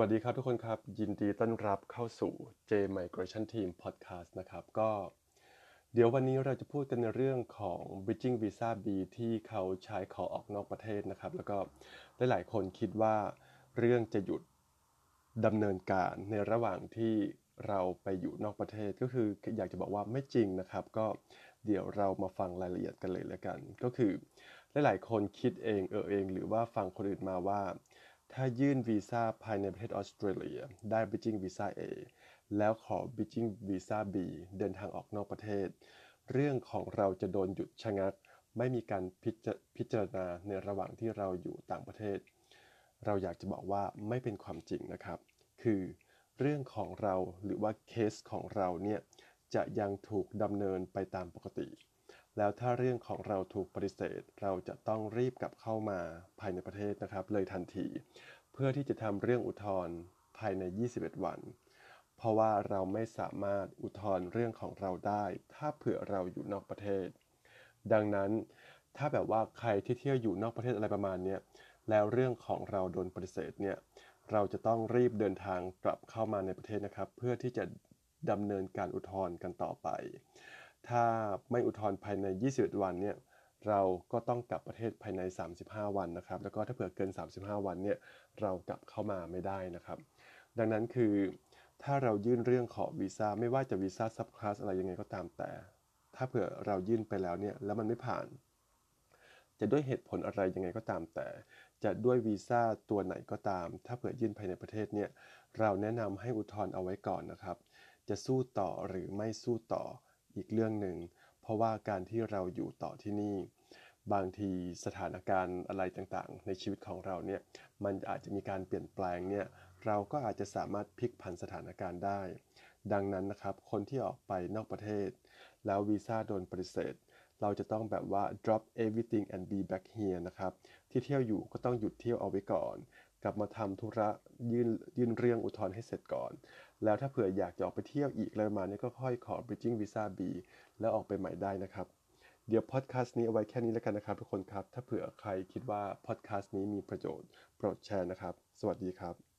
วัสดีครับทุกคนครับยินดีต้อนรับเข้าสู่ J Migration Team Podcast นะครับก็เดี๋ยววันนี้เราจะพูดกันในเรื่องของ Bridging Visa B ที่เขาใช้ขอออกนอกประเทศนะครับ แล้วก็หลายๆคนคิดว่าเรื่องจะหยุดดำเนินการในระหว่างที่เราไปอยู่นอกประเทศก็คืออยากจะบอกว่าไม่จริงนะครับ ก็เดี๋ยวเรามาฟังรายละเอียดกันเลยแล้วกัน ก็คือหลายๆคนคิดเองเออเอง หรือว่าฟังคนอื่นมาว่า ถ้ายื่นวีซ่าภายในประเทศออสเตรเลีย ได้ Bridging Visa แล้วขอ Bridging Visa B เดินทางออกนอกประเทศ เรื่องของเราจะโดนหยุดชะงัก ไม่มีการพิจารณาในระหว่างที่เราอยู่ต่างประเทศ เราอยากจะบอกว่าไม่เป็นความจริงนะครับ คือเรื่องของเราหรือว่าเคสของเราเนี่ยจะยังถูกดำเนินไปตามปกติ แล้วถ้าเรื่องของเราถูกปฏิเสธ เราจะต้องรีบกลับเข้ามาภายในประเทศนะครับ เลยทันที เพื่อที่จะทำเรื่องอุทธรณ์ภายใน 21 วัน เพราะว่าเราไม่สามารถอุทธรณ์เรื่องของเราได้ ถ้าเผื่อเราอยู่นอกประเทศ ดังนั้นถ้าแบบว่าใครที่เที่ยวอยู่นอกประเทศอะไรประมาณนี้แล้วเรื่องของเราโดนปฏิเสธเนี่ยเราจะต้องรีบเดินทางกลับเข้ามาในประเทศนะครับ เพื่อที่จะดำเนินการอุทธรณ์กันต่อไป ถ้าไม่อุทธรณ์ภายใน 21 วันเนี่ยเราก็ต้องกลับประเทศภายใน 35 วันนะครับ แล้วก็ถ้าเผื่อเกิน 35 วันเนี่ยเรากลับเข้ามาไม่ได้นะครับ ดังนั้นคือ ถ้าเรายื่นเรื่องขอวีซ่าไม่ว่าจะวีซ่าซับคลาสอะไรยังไงก็ตามแต่ ถ้าเผื่อเรายื่นไปแล้วเนี่ยแล้วมันไม่ผ่าน จะด้วยเหตุผลอะไรยังไงก็ตามแต่ จะด้วยวีซ่าตัวไหนก็ตาม ถ้าเผื่อยื่นภายในประเทศเนี่ยเราแนะนำให้อุทธรณ์เอาไว้ก่อนนะครับ จะสู้ต่อหรือไม่สู้ต่อ อีกเรื่องหนึ่ง เพราะว่าการที่เราอยู่ต่อที่นี่ บางทีสถานการณ์อะไรต่างๆ ในชีวิตของเราเนี่ยมันอาจจะมีการเปลี่ยนแปลงเนี่ยเราก็อาจจะสามารถพลิกผันสถานการณ์ได้ ดังนั้นนะครับคนที่ออกไปนอกประเทศ แล้ววีซ่าโดนปฏิเสธเราจะต้องแบบว่า drop everything and be back here นะครับ ที่เที่ยวอยู่ก็ต้องหยุดเที่ยวเอาไว้ก่อน กลับมาทำธุระยื่นยื่นเรื่องอุทธรณ์ให้เสร็จก่อน แล้วถ้าเผื่ออยากจะออกไปเที่ยวอีกอะไรประมาเนี้ก็ค่อยขอ bridging visa B แล้วออกไปใหม่ได้นะครับ เดี๋ยวพอดแคสต์นี้เอาไว้แค่นี้แล้วกันนะครับทุกคนครับ ถ้าเผื่อใครคิดว่าพอดแคสต์นี้มีประโยชน์โปรดแชร์นะครับ สวัสดีครับ